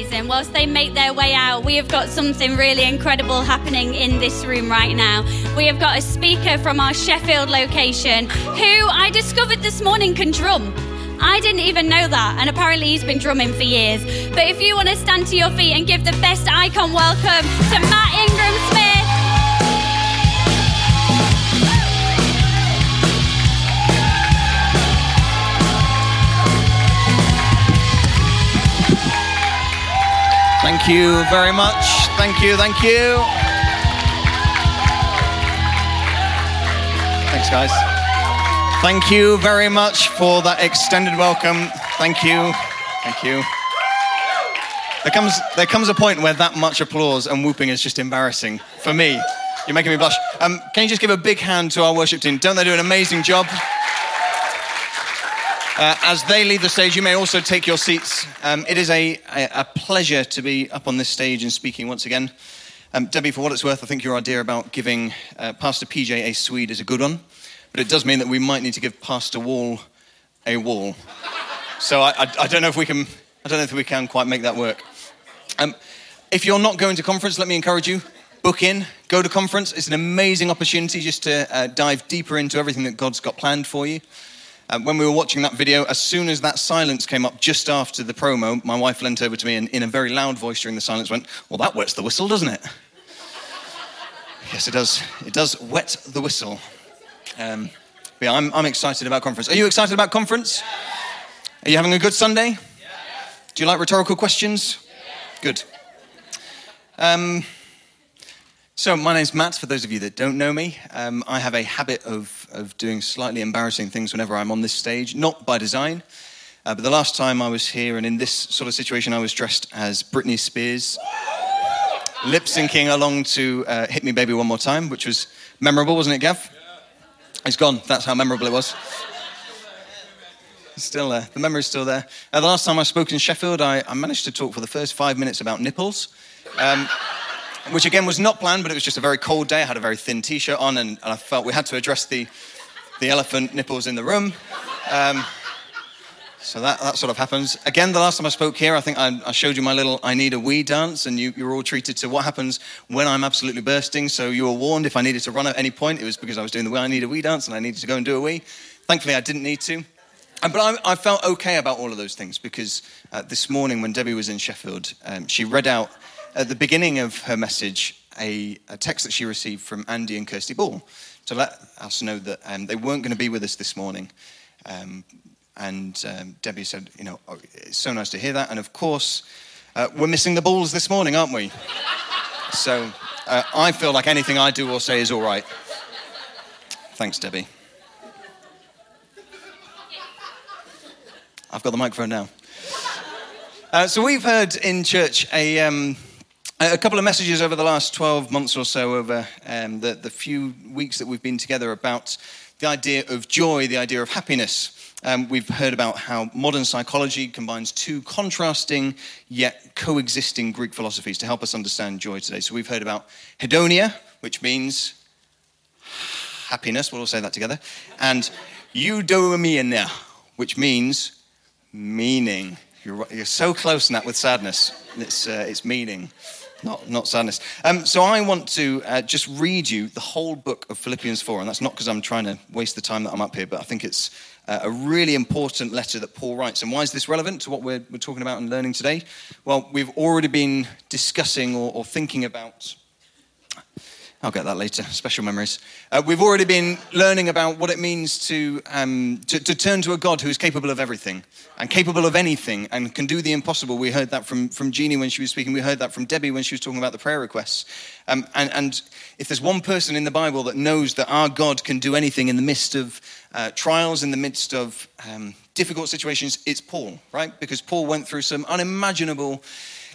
Amazing. Whilst they make their way out, we have got something really incredible happening in this room right now. We have got a speaker from our Sheffield location who I discovered this morning can drum. I didn't even know that, and apparently he's been drumming for years. But if you want to stand to your feet and give the best IKON welcome to Matt Ingram Smith. Thank you very much. Thank you, thank you. Thanks, guys. Thank you very much for that extended welcome. Thank you. Thank you. There comes, there comes a point where that much applause and whooping is just embarrassing for me. You're making me blush. Um, can you just give a big hand to our worship team? Don't they do an amazing job? Uh, as they leave the stage, you may also take your seats. Um, it is a, a, a, pleasure to be up on this stage and speaking once again. Um, Debbie, for what it's worth, I think your idea about giving uh, Pastor PJ a Swede is a good one, but it does mean that we might need to give Pastor Wall a wall. So I, I, I don't know if we can. I don't know if we can quite make that work. Um, if you're not going to conference, let me encourage you. Book in, go to conference. It's an amazing opportunity just to uh, dive deeper into everything that God's got planned for you. Uh, when we were watching that video, as soon as that silence came up just after the promo, my wife leant over to me and, in a very loud voice during the silence, went, Well, that wets the whistle, doesn't it? yes, it does. It does wet the whistle. Um, yeah, I'm, I'm excited about conference. Are you excited about conference? Are you having a good Sunday? Do you like rhetorical questions? Good. Um, so, my name's Matt, for those of you that don't know me. Um, I have a habit of, of doing slightly embarrassing things whenever I'm on this stage, not by design. Uh, but the last time I was here and in this sort of situation, I was dressed as Britney Spears, lip syncing along to uh, Hit Me Baby One More Time, which was memorable, wasn't it, Gav? It's gone. That's how memorable it was. It's still there. The memory's still there. Uh, the last time I spoke in Sheffield, I, I, managed to talk for the first five minutes about nipples. Um, which again was not planned, but it was just a very cold day. I had a very thin t shirt on, and, and, I felt we had to address the, the elephant nipples in the room. Um, so that, that sort of happens. Again, the last time I spoke here, I think I, I showed you my little I need a wee dance, and you, you were all treated to what happens when I'm absolutely bursting. So you were warned if I needed to run at any point, it was because I was doing the wee I need a wee dance and I needed to go and do a wee. Thankfully, I didn't need to. but I, I, felt okay about all of those things because uh, this morning when Debbie was in Sheffield, um, she read out at the beginning of her message a, a, text that she received from Andy and Kirsty Ball to let us know that um, they weren't going to be with us this morning. Um, and um, Debbie said, You know, oh, it's so nice to hear that. And of course, uh, we're missing the balls this morning, aren't we? so uh, I feel like anything I do or say is all right. Thanks, Debbie. I've got the microphone now. Uh, so we've heard in church a, um, a couple of messages over the last 12 months or so, over um, the, the, few weeks that we've been together, about the idea of joy, the idea of happiness. Um, we've heard about how modern psychology combines two contrasting yet coexisting Greek philosophies to help us understand joy today. So we've heard about hedonia, which means happiness, we'll all say that together, and eudaimonia, which means meaning. You're, you're so close in that with sadness. It's, uh, it's meaning not, not sadness. Um, so I want to uh, just read you the whole book of Philippians 4, and that's not because I'm trying to waste the time that I'm up here, but I think it's uh, a really important letter that Paul writes. And why is this relevant to what we're, we're talking about and learning today? Well, we've already been discussing or, or thinking about I'll get that later. Special memories. Uh, we've already been learning about what it means to, um, to, to, turn to a God who is capable of everything and capable of anything and can do the impossible. We heard that from, from Jeannie when she was speaking. We heard that from Debbie when she was talking about the prayer requests. Um, and, and, if there's one person in the Bible that knows that our God can do anything in the midst of uh, trials, in the midst of um, difficult situations, it's Paul, right? Because Paul went through some unimaginable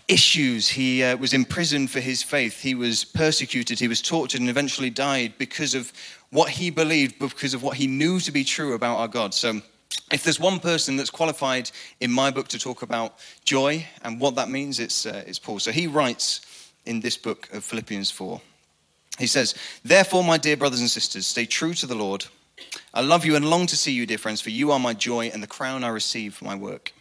issues. He uh, was imprisoned for his faith. He was persecuted. He was tortured and eventually died because of what he believed, because of what he knew to be true about our God. So, if there's one person that's qualified in my book to talk about joy and what that means, it's, uh, it's Paul. So, he writes in this book of Philippians 4. He says, Therefore, my dear brothers and sisters, stay true to the Lord. I love you and long to see you, dear friends, for you are my joy and the crown I receive for my work.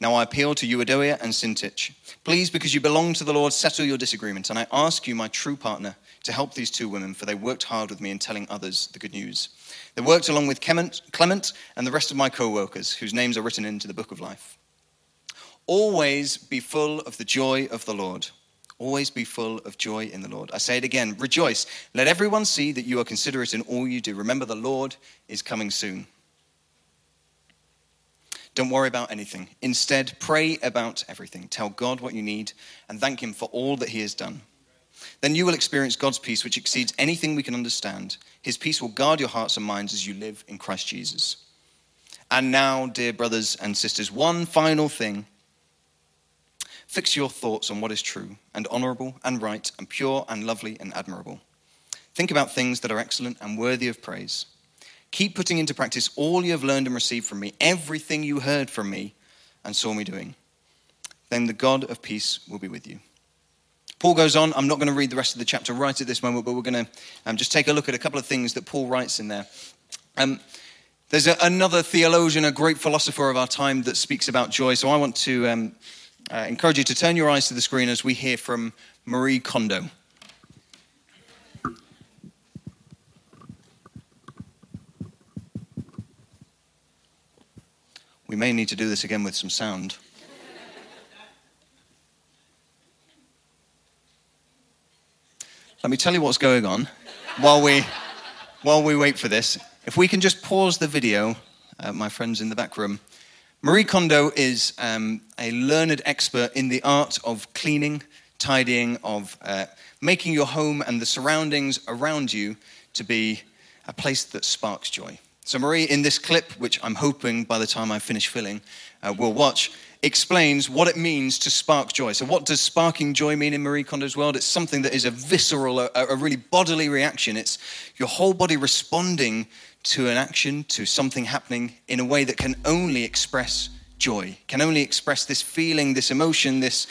Now I appeal to Euodia and Syntyche. Please, because you belong to the Lord, settle your disagreement. And I ask you, my true partner, to help these two women, for they worked hard with me in telling others the good news. They worked along with Clement and the rest of my co workers, whose names are written into the book of life. Always be full of the joy of the Lord. Always be full of joy in the Lord. I say it again rejoice. Let everyone see that you are considerate in all you do. Remember, the Lord is coming soon. Don't worry about anything. Instead, pray about everything. Tell God what you need and thank Him for all that He has done. Then you will experience God's peace, which exceeds anything we can understand. His peace will guard your hearts and minds as you live in Christ Jesus. And now, dear brothers and sisters, one final thing. Fix your thoughts on what is true and honorable and right and pure and lovely and admirable. Think about things that are excellent and worthy of praise. Keep putting into practice all you have learned and received from me, everything you heard from me and saw me doing. Then the God of peace will be with you. Paul goes on. I'm not going to read the rest of the chapter right at this moment, but we're going to um, just take a look at a couple of things that Paul writes in there. Um, there's a, another theologian, a great philosopher of our time, that speaks about joy. So I want to um, uh, encourage you to turn your eyes to the screen as we hear from Marie Kondo. We may need to do this again with some sound. Let me tell you what's going on while we, while we wait for this. If we can just pause the video, uh, my friends in the back room. Marie Kondo is um, a learned expert in the art of cleaning, tidying, of uh, making your home and the surroundings around you to be a place that sparks joy. So, Marie, in this clip, which I'm hoping by the time I finish filling, uh, we'll watch, explains what it means to spark joy. So, what does sparking joy mean in Marie Kondo's world? It's something that is a visceral, a, a really bodily reaction. It's your whole body responding to an action, to something happening in a way that can only express joy, can only express this feeling, this emotion, this,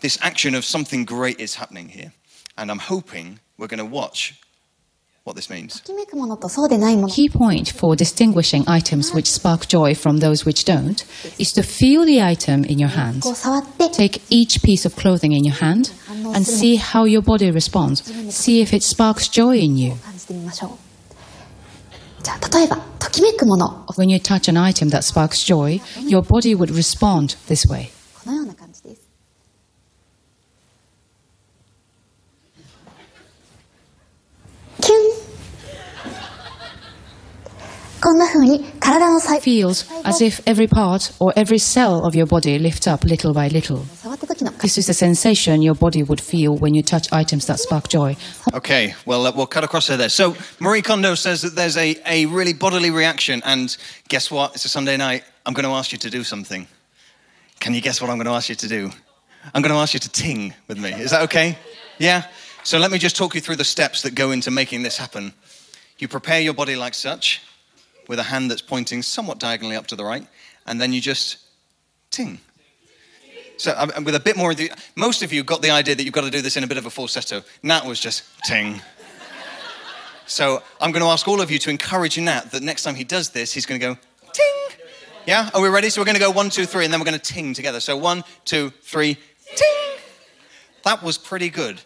this action of something great is happening here. And I'm hoping we're going to watch what this means. Key point for distinguishing items which spark joy from those which don't is to feel the item in your hands. Take each piece of clothing in your hand and see how your body responds. See if it sparks joy in you. When you touch an item that sparks joy, your body would respond this way. Feels as if every part or every cell of your body lifts up little by little. This is the sensation your body would feel when you touch items that spark joy. Okay, well, uh, we'll cut across there. So, Marie Kondo says that there's a, a really bodily reaction, and guess what? It's a Sunday night. I'm going to ask you to do something. Can you guess what I'm going to ask you to do? I'm going to ask you to ting with me. Is that okay? Yeah? So, let me just talk you through the steps that go into making this happen. You prepare your body like such with a hand that's pointing somewhat diagonally up to the right, and then you just ting. So, um, with a bit more, the, most of you got the idea that you've got to do this in a bit of a falsetto. Nat was just ting. so, I'm going to ask all of you to encourage Nat that next time he does this, he's going to go ting. Yeah? Are we ready? So, we're going to go one, two, three, and then we're going to ting together. So, one, two, three, ting. That was pretty good.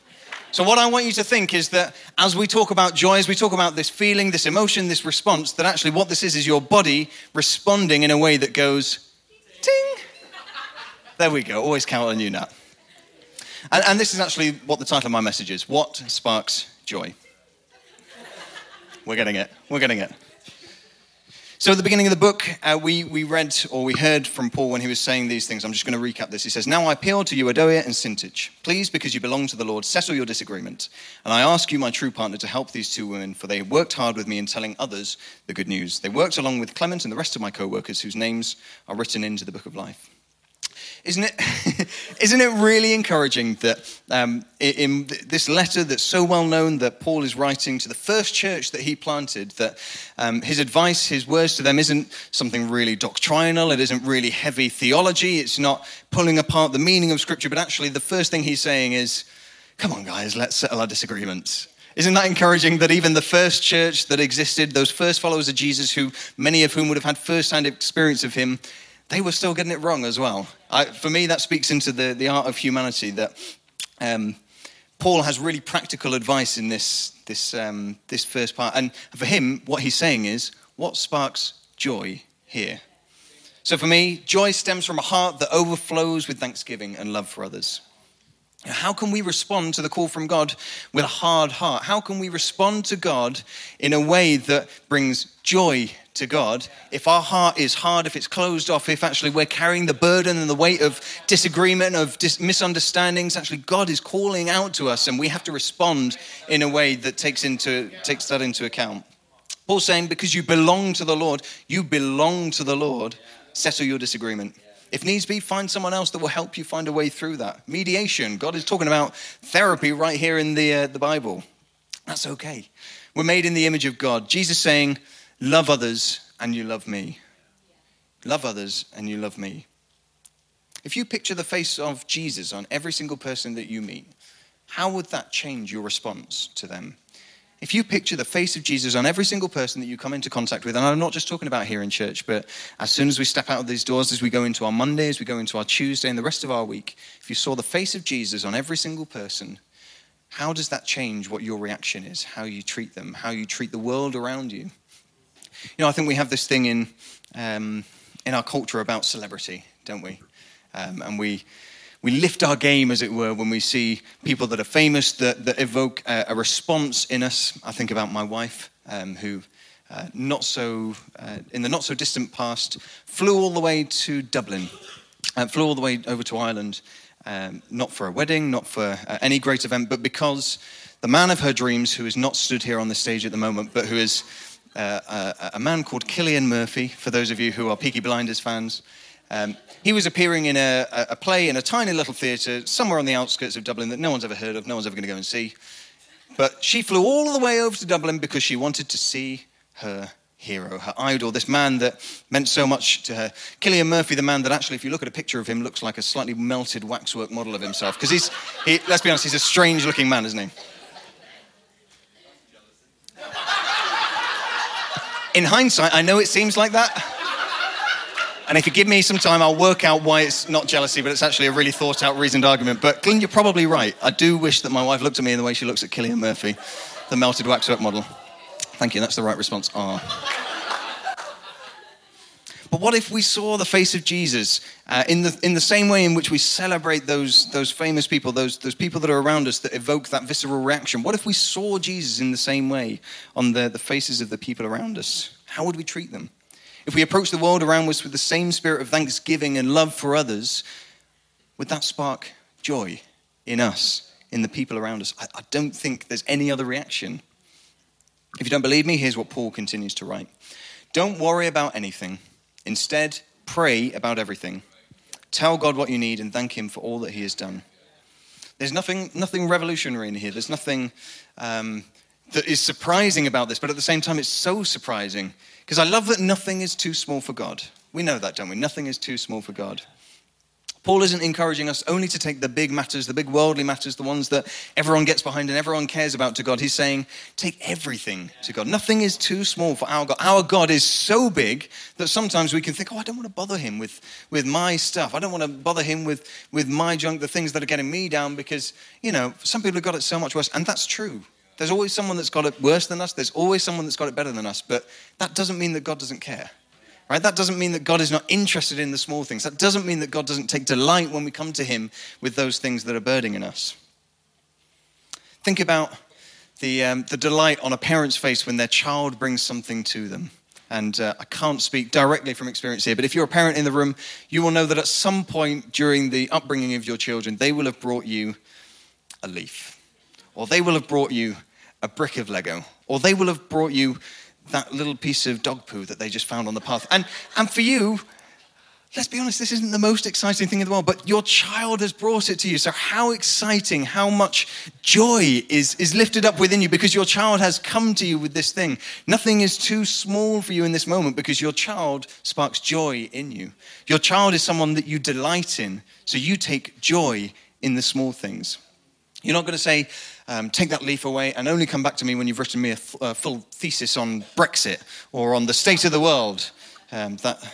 So, what I want you to think is that as we talk about joy, as we talk about this feeling, this emotion, this response, that actually what this is is your body responding in a way that goes ting. There we go. Always count on you, Nat. And, and this is actually what the title of my message is What Sparks Joy? We're getting it. We're getting it. So, at the beginning of the book, uh, we, we read or we heard from Paul when he was saying these things. I'm just going to recap this. He says, Now I appeal to you, Euodia and Syntyche. Please, because you belong to the Lord, settle your disagreement. And I ask you, my true partner, to help these two women, for they worked hard with me in telling others the good news. They worked along with Clement and the rest of my co workers, whose names are written into the book of life. Isn't it, isn't it really encouraging that um, in this letter that's so well known that Paul is writing to the first church that he planted, that um, his advice, his words to them isn't something really doctrinal, it isn't really heavy theology, it's not pulling apart the meaning of Scripture, but actually the first thing he's saying is, come on, guys, let's settle our disagreements. Isn't that encouraging that even the first church that existed, those first followers of Jesus, who many of whom would have had first hand experience of him, they were still getting it wrong as well. I, for me, that speaks into the, the art of humanity that um, Paul has really practical advice in this, this, um, this first part. And for him, what he's saying is, what sparks joy here? So for me, joy stems from a heart that overflows with thanksgiving and love for others. How can we respond to the call from God with a hard heart? How can we respond to God in a way that brings joy to God, if our heart is hard, if it's closed off, if actually we're carrying the burden and the weight of disagreement, of dis- misunderstandings, actually God is calling out to us and we have to respond in a way that takes, into, takes that into account. Paul's saying, because you belong to the Lord, you belong to the Lord, settle your disagreement. If needs be, find someone else that will help you find a way through that. Mediation. God is talking about therapy right here in the, uh, the Bible. That's okay. We're made in the image of God. Jesus saying, Love others and you love me. Love others and you love me. If you picture the face of Jesus on every single person that you meet, how would that change your response to them? If you picture the face of Jesus on every single person that you come into contact with, and I'm not just talking about here in church, but as soon as we step out of these doors, as we go into our Monday, as we go into our Tuesday, and the rest of our week, if you saw the face of Jesus on every single person, how does that change what your reaction is, how you treat them, how you treat the world around you? You know, I think we have this thing in, um, in our culture about celebrity, don't we? Um, and we, we lift our game, as it were, when we see people that are famous that, that evoke a, a response in us. I think about my wife, um, who, uh, not so, uh, in the not so distant past, flew all the way to Dublin, uh, flew all the way over to Ireland, um, not for a wedding, not for uh, any great event, but because the man of her dreams, who is not stood here on the stage at the moment, but who is uh, a, man called Cillian Murphy, for those of you who are Peaky Blinders fans. Um, he was appearing in a, a, play in a tiny little theatre somewhere on the outskirts of Dublin that no one's ever heard of, no one's ever going to go and see. But she flew all the way over to Dublin because she wanted to see her hero, her idol, this man that meant so much to her. Cillian Murphy, the man that actually, if you look at a picture of him, looks like a slightly melted waxwork model of himself. Because he's, he, let's be honest, he's a strange looking man, isn't he? In hindsight, I know it seems like that. And if you give me some time, I'll work out why it's not jealousy, but it's actually a really thought out, reasoned argument. But Glenn, you're probably right. I do wish that my wife looked at me in the way she looks at Cillian Murphy, the melted waxwork model. Thank you, that's the right response. Ah. But what if we saw the face of Jesus uh, in, the, in the same way in which we celebrate those, those famous people, those, those people that are around us that evoke that visceral reaction? What if we saw Jesus in the same way on the, the faces of the people around us? How would we treat them? If we approach the world around us with the same spirit of thanksgiving and love for others, would that spark joy in us, in the people around us? I, I don't think there's any other reaction. If you don't believe me, here's what Paul continues to write Don't worry about anything. Instead, pray about everything. Tell God what you need and thank Him for all that He has done. There's nothing, nothing revolutionary in here. There's nothing um, that is surprising about this, but at the same time, it's so surprising because I love that nothing is too small for God. We know that, don't we? Nothing is too small for God. Paul isn't encouraging us only to take the big matters, the big worldly matters, the ones that everyone gets behind and everyone cares about to God. He's saying, take everything to God. Nothing is too small for our God. Our God is so big that sometimes we can think, oh, I don't want to bother him with, with my stuff. I don't want to bother him with, with my junk, the things that are getting me down, because, you know, some people have got it so much worse. And that's true. There's always someone that's got it worse than us. There's always someone that's got it better than us. But that doesn't mean that God doesn't care. Right? That doesn't mean that God is not interested in the small things. That doesn't mean that God doesn't take delight when we come to Him with those things that are burdening us. Think about the, um, the delight on a parent's face when their child brings something to them. And uh, I can't speak directly from experience here, but if you're a parent in the room, you will know that at some point during the upbringing of your children, they will have brought you a leaf, or they will have brought you a brick of Lego, or they will have brought you that little piece of dog poo that they just found on the path. And, and for you, let's be honest, this isn't the most exciting thing in the world, but your child has brought it to you. So, how exciting, how much joy is, is lifted up within you because your child has come to you with this thing. Nothing is too small for you in this moment because your child sparks joy in you. Your child is someone that you delight in, so you take joy in the small things. You're not going to say, um, take that leaf away and only come back to me when you've written me a, f- a full thesis on Brexit or on the state of the world. Um, that,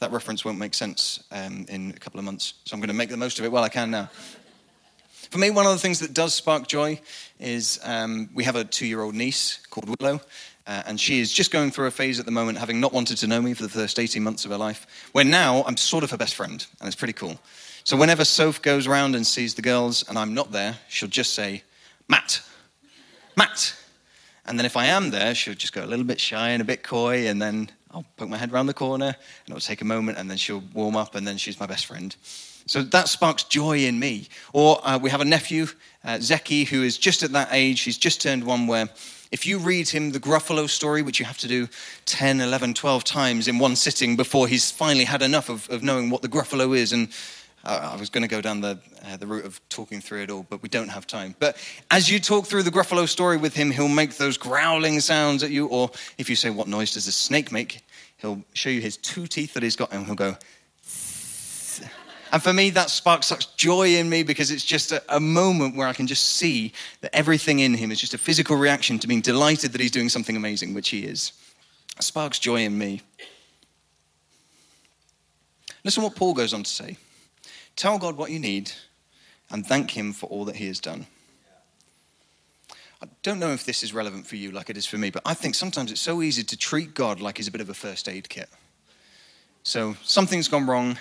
that reference won't make sense um, in a couple of months. So I'm going to make the most of it while I can now. For me, one of the things that does spark joy is um, we have a two year old niece called Willow, uh, and she is just going through a phase at the moment, having not wanted to know me for the first 18 months of her life, where now I'm sort of her best friend, and it's pretty cool. So whenever Soph goes around and sees the girls and I'm not there, she'll just say, Matt, Matt. And then if I am there, she'll just go a little bit shy and a bit coy, and then I'll poke my head around the corner, and it'll take a moment, and then she'll warm up, and then she's my best friend. So that sparks joy in me. Or uh, we have a nephew, uh, Zeki, who is just at that age. He's just turned one where if you read him the Gruffalo story, which you have to do 10, 11, 12 times in one sitting before he's finally had enough of, of knowing what the Gruffalo is and I was going to go down the, uh, the route of talking through it all, but we don't have time. But as you talk through the Gruffalo story with him, he'll make those growling sounds at you. Or if you say, What noise does a snake make? He'll show you his two teeth that he's got, and he'll go, and for me, that sparks such joy in me because it's just a, a, moment where I can just see that everything in him is just a physical reaction to being delighted that he's doing something amazing, which he is. It sparks joy in me. Listen what Paul goes on to say. Tell God what you need and thank Him for all that He has done. I don't know if this is relevant for you like it is for me, but I think sometimes it's so easy to treat God like He's a bit of a first aid kit. So something's gone wrong.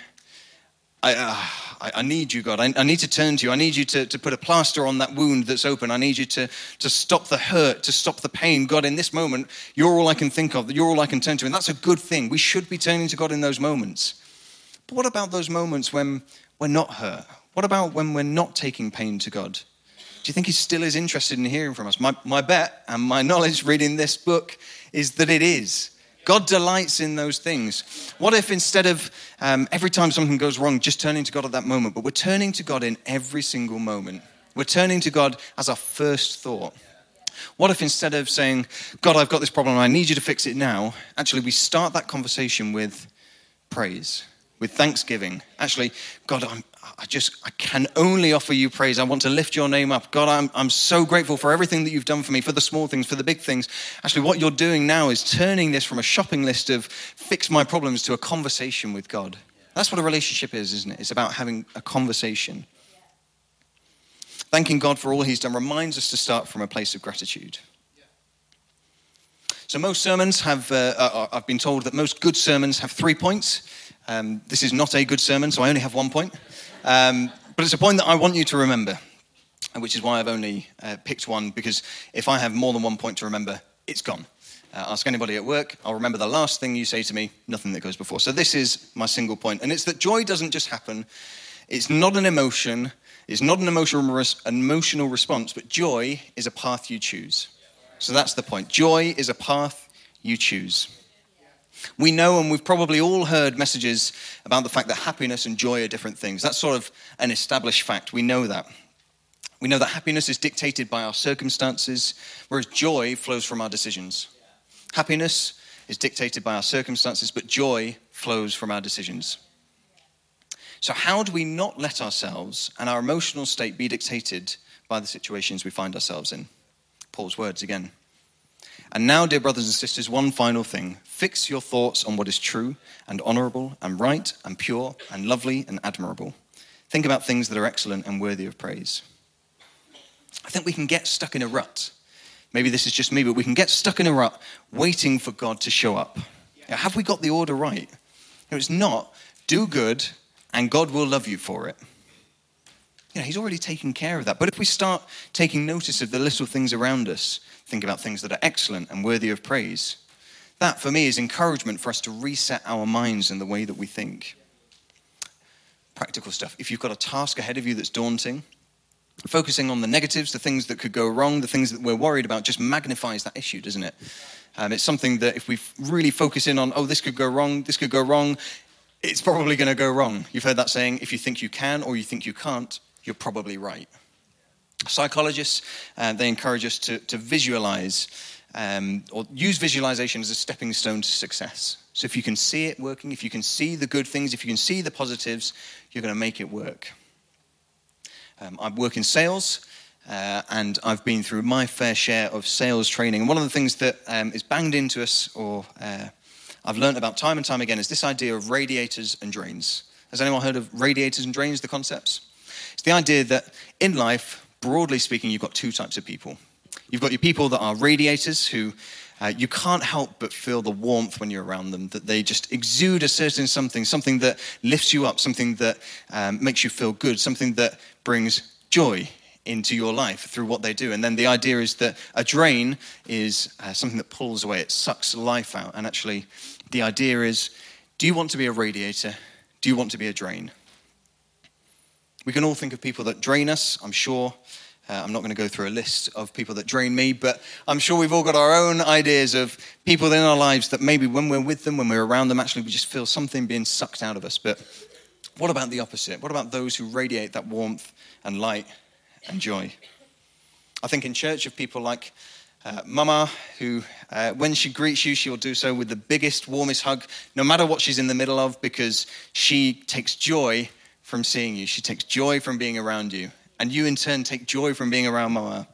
I, uh, I, I, need you, God. I, I, need to turn to you. I need you to, to put a plaster on that wound that's open. I need you to, to stop the hurt, to stop the pain. God, in this moment, you're all I can think of. You're all I can turn to. And that's a good thing. We should be turning to God in those moments. But what about those moments when we're not hurt? What about when we're not taking pain to God? Do you think He still is interested in hearing from us? My, my bet and my knowledge reading this book is that it is. God delights in those things. What if instead of um, every time something goes wrong, just turning to God at that moment, but we're turning to God in every single moment? We're turning to God as our first thought. What if instead of saying, God, I've got this problem, I need you to fix it now, actually we start that conversation with praise? With thanksgiving. Actually, God, I'm, I just, I can only offer you praise. I want to lift your name up. God, I'm, I'm so grateful for everything that you've done for me, for the small things, for the big things. Actually, what you're doing now is turning this from a shopping list of fix my problems to a conversation with God. That's what a relationship is, isn't it? It's about having a conversation. Thanking God for all he's done reminds us to start from a place of gratitude. So, most sermons have, uh, uh, uh I've been told that most good sermons have three points. Um, this is not a good sermon, so I only have one point. Um, but it's a point that I want you to remember, which is why I've only uh, picked one, because if I have more than one point to remember, it's gone. Uh, ask anybody at work, I'll remember the last thing you say to me, nothing that goes before. So this is my single point, and it's that joy doesn't just happen. It's not an emotion, it's not an emotional, emotional response, but joy is a path you choose. So that's the point. Joy is a path you choose. We know, and we've probably all heard messages about the fact that happiness and joy are different things. That's sort of an established fact. We know that. We know that happiness is dictated by our circumstances, whereas joy flows from our decisions. Happiness is dictated by our circumstances, but joy flows from our decisions. So, how do we not let ourselves and our emotional state be dictated by the situations we find ourselves in? Paul's words again. And now, dear brothers and sisters, one final thing. Fix your thoughts on what is true and honorable and right and pure and lovely and admirable. Think about things that are excellent and worthy of praise. I think we can get stuck in a rut. Maybe this is just me, but we can get stuck in a rut waiting for God to show up. Now, have we got the order right? No, it's not do good and God will love you for it. You know, he's already taken care of that. But if we start taking notice of the little things around us, think about things that are excellent and worthy of praise. That, for me, is encouragement for us to reset our minds in the way that we think. Practical stuff. If you've got a task ahead of you that's daunting, focusing on the negatives, the things that could go wrong, the things that we're worried about, just magnifies that issue, doesn't it? Um, it's something that if we really focus in on, oh, this could go wrong, this could go wrong, it's probably going to go wrong. You've heard that saying if you think you can or you think you can't, you're probably right. Psychologists, uh, they encourage us to, to visualize um, or use visualization as a stepping stone to success. So if you can see it working, if you can see the good things, if you can see the positives, you're going to make it work. Um, I work in sales. Uh, and I've been through my fair share of sales training. And one of the things that um, is banged into us, or uh, I've learned about time and time again, is this idea of radiators and drains. Has anyone heard of radiators and drains, the concepts? It's the idea that in life, broadly speaking, you've got two types of people. You've got your people that are radiators who uh, you can't help but feel the warmth when you're around them, that they just exude a certain something, something that lifts you up, something that um, makes you feel good, something that brings joy into your life through what they do. And then the idea is that a drain is uh, something that pulls away, it sucks life out. And actually, the idea is do you want to be a radiator? Do you want to be a drain? We can all think of people that drain us, I'm sure. Uh, I'm not going to go through a list of people that drain me, but I'm sure we've all got our own ideas of people in our lives that maybe when we're with them, when we're around them, actually we just feel something being sucked out of us. But what about the opposite? What about those who radiate that warmth and light and joy? I think in church of people like uh, Mama, who, uh, when she greets you, she will do so with the biggest, warmest hug, no matter what she's in the middle of, because she takes joy from seeing you. She takes joy from being around you and you in turn take joy from being around Mama.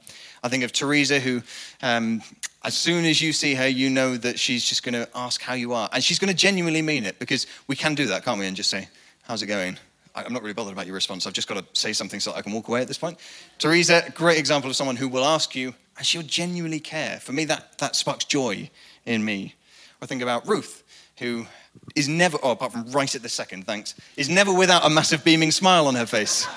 I think of Teresa, who, um, as soon as you see her, you know that she's just going to ask how you are. And she's going to genuinely mean it because we can do that, can't we? And just say, How's it going? I'm not really bothered about your response. I've just got to say something so that I can walk away at this point. Teresa, great example of someone who will ask you, and she'll genuinely care. For me, that, that sparks joy in me. I think about Ruth, who is never, oh, apart from right at the second, thanks, is never without a massive beaming smile on her face.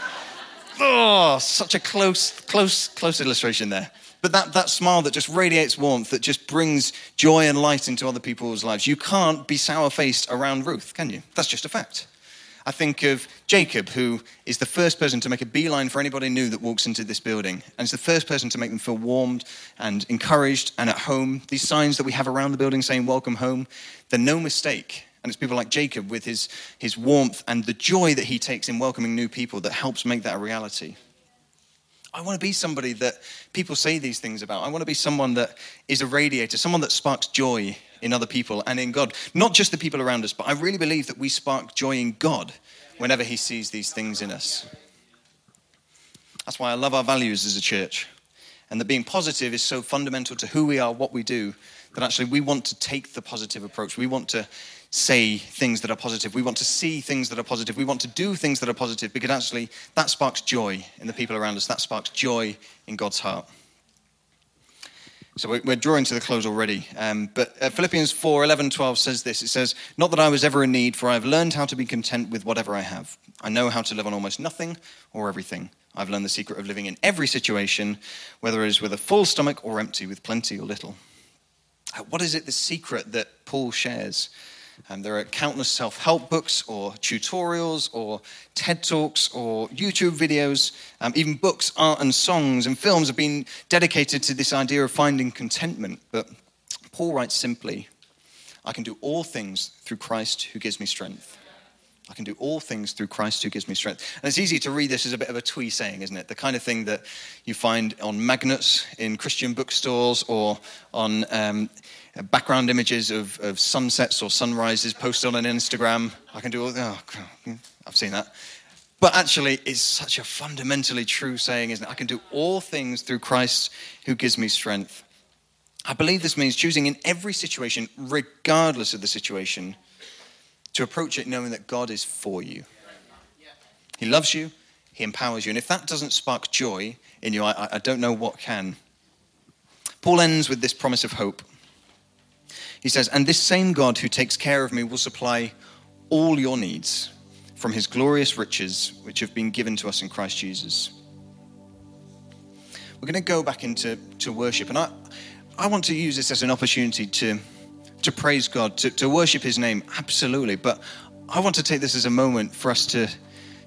Oh, such a close, close, close illustration there. But that, that smile that just radiates warmth, that just brings joy and light into other people's lives. You can't be sour faced around Ruth, can you? That's just a fact. I think of Jacob, who is the first person to make a beeline for anybody new that walks into this building. And is the first person to make them feel warmed and encouraged and at home. These signs that we have around the building saying, Welcome home, they're no mistake. And it's people like Jacob with his, his warmth and the joy that he takes in welcoming new people that helps make that a reality. I want to be somebody that people say these things about. I want to be someone that is a radiator, someone that sparks joy in other people and in God. Not just the people around us, but I really believe that we spark joy in God whenever He sees these things in us. That's why I love our values as a church. And that being positive is so fundamental to who we are, what we do, that actually we want to take the positive approach. We want to say things that are positive. We want to see things that are positive. We want to do things that are positive because actually that sparks joy in the people around us. That sparks joy in God's heart. So we're drawing to the close already. Um, but uh, Philippians 4 11, 12 says this It says, Not that I was ever in need, for I have learned how to be content with whatever I have. I know how to live on almost nothing or everything. I've learned the secret of living in every situation, whether it is with a full stomach or empty, with plenty or little. Uh, what is it, the secret that Paul shares? Um, there are countless self help books or tutorials or TED Talks or YouTube videos. Um, even books, art, and songs and films have been dedicated to this idea of finding contentment. But Paul writes simply I can do all things through Christ who gives me strength. I can do all things through Christ who gives me strength. And it's easy to read this as a bit of a twee saying, isn't it? The kind of thing that you find on magnets in Christian bookstores or on um, background images of, of sunsets or sunrises posted on an Instagram. I can do all, oh, I've seen that. But actually, it's such a fundamentally true saying, isn't it? I can do all things through Christ who gives me strength. I believe this means choosing in every situation, regardless of the situation, to approach it knowing that God is for you. He loves you, He empowers you. And if that doesn't spark joy in you, I, I don't know what can. Paul ends with this promise of hope. He says, And this same God who takes care of me will supply all your needs from his glorious riches, which have been given to us in Christ Jesus. We're going to go back into to worship, and I, I want to use this as an opportunity to, to praise God, to, to worship his name, absolutely. But I want to take this as a moment for us to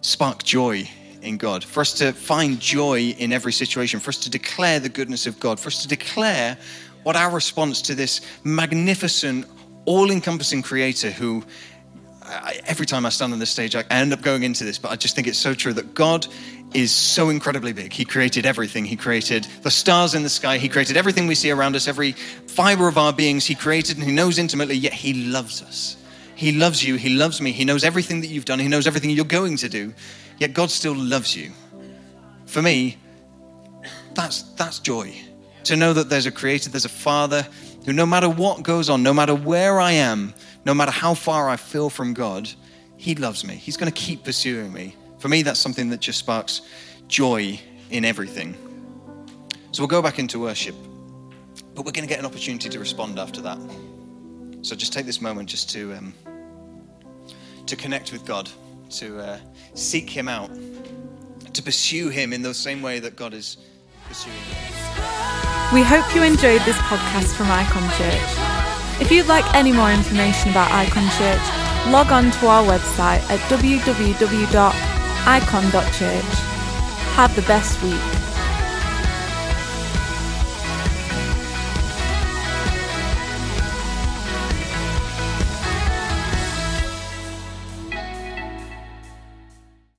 spark joy in God, for us to find joy in every situation, for us to declare the goodness of God, for us to declare what our response to this magnificent, all encompassing creator who I, every time I stand on this stage, I end up going into this, but I just think it's so true that God is so incredibly big. He created everything. He created the stars in the sky. He created everything we see around us, every fiber of our beings. He created and He knows intimately, yet He loves us. He loves you. He loves me. He knows everything that you've done. He knows everything you're going to do, yet God still loves you. For me, that's, that's joy. To know that there's a creator, there's a father who, no matter what goes on, no matter where I am, no matter how far I feel from God, He loves me. He's going to keep pursuing me. For me, that's something that just sparks joy in everything. So we'll go back into worship, but we're going to get an opportunity to respond after that. So just take this moment just to um, to connect with God, to uh, seek Him out, to pursue Him in the same way that God is pursuing you. We hope you enjoyed this podcast from IKON Church. If you'd like any more information about IKON Church, log on to our website at www.ikon.church. Have the best week.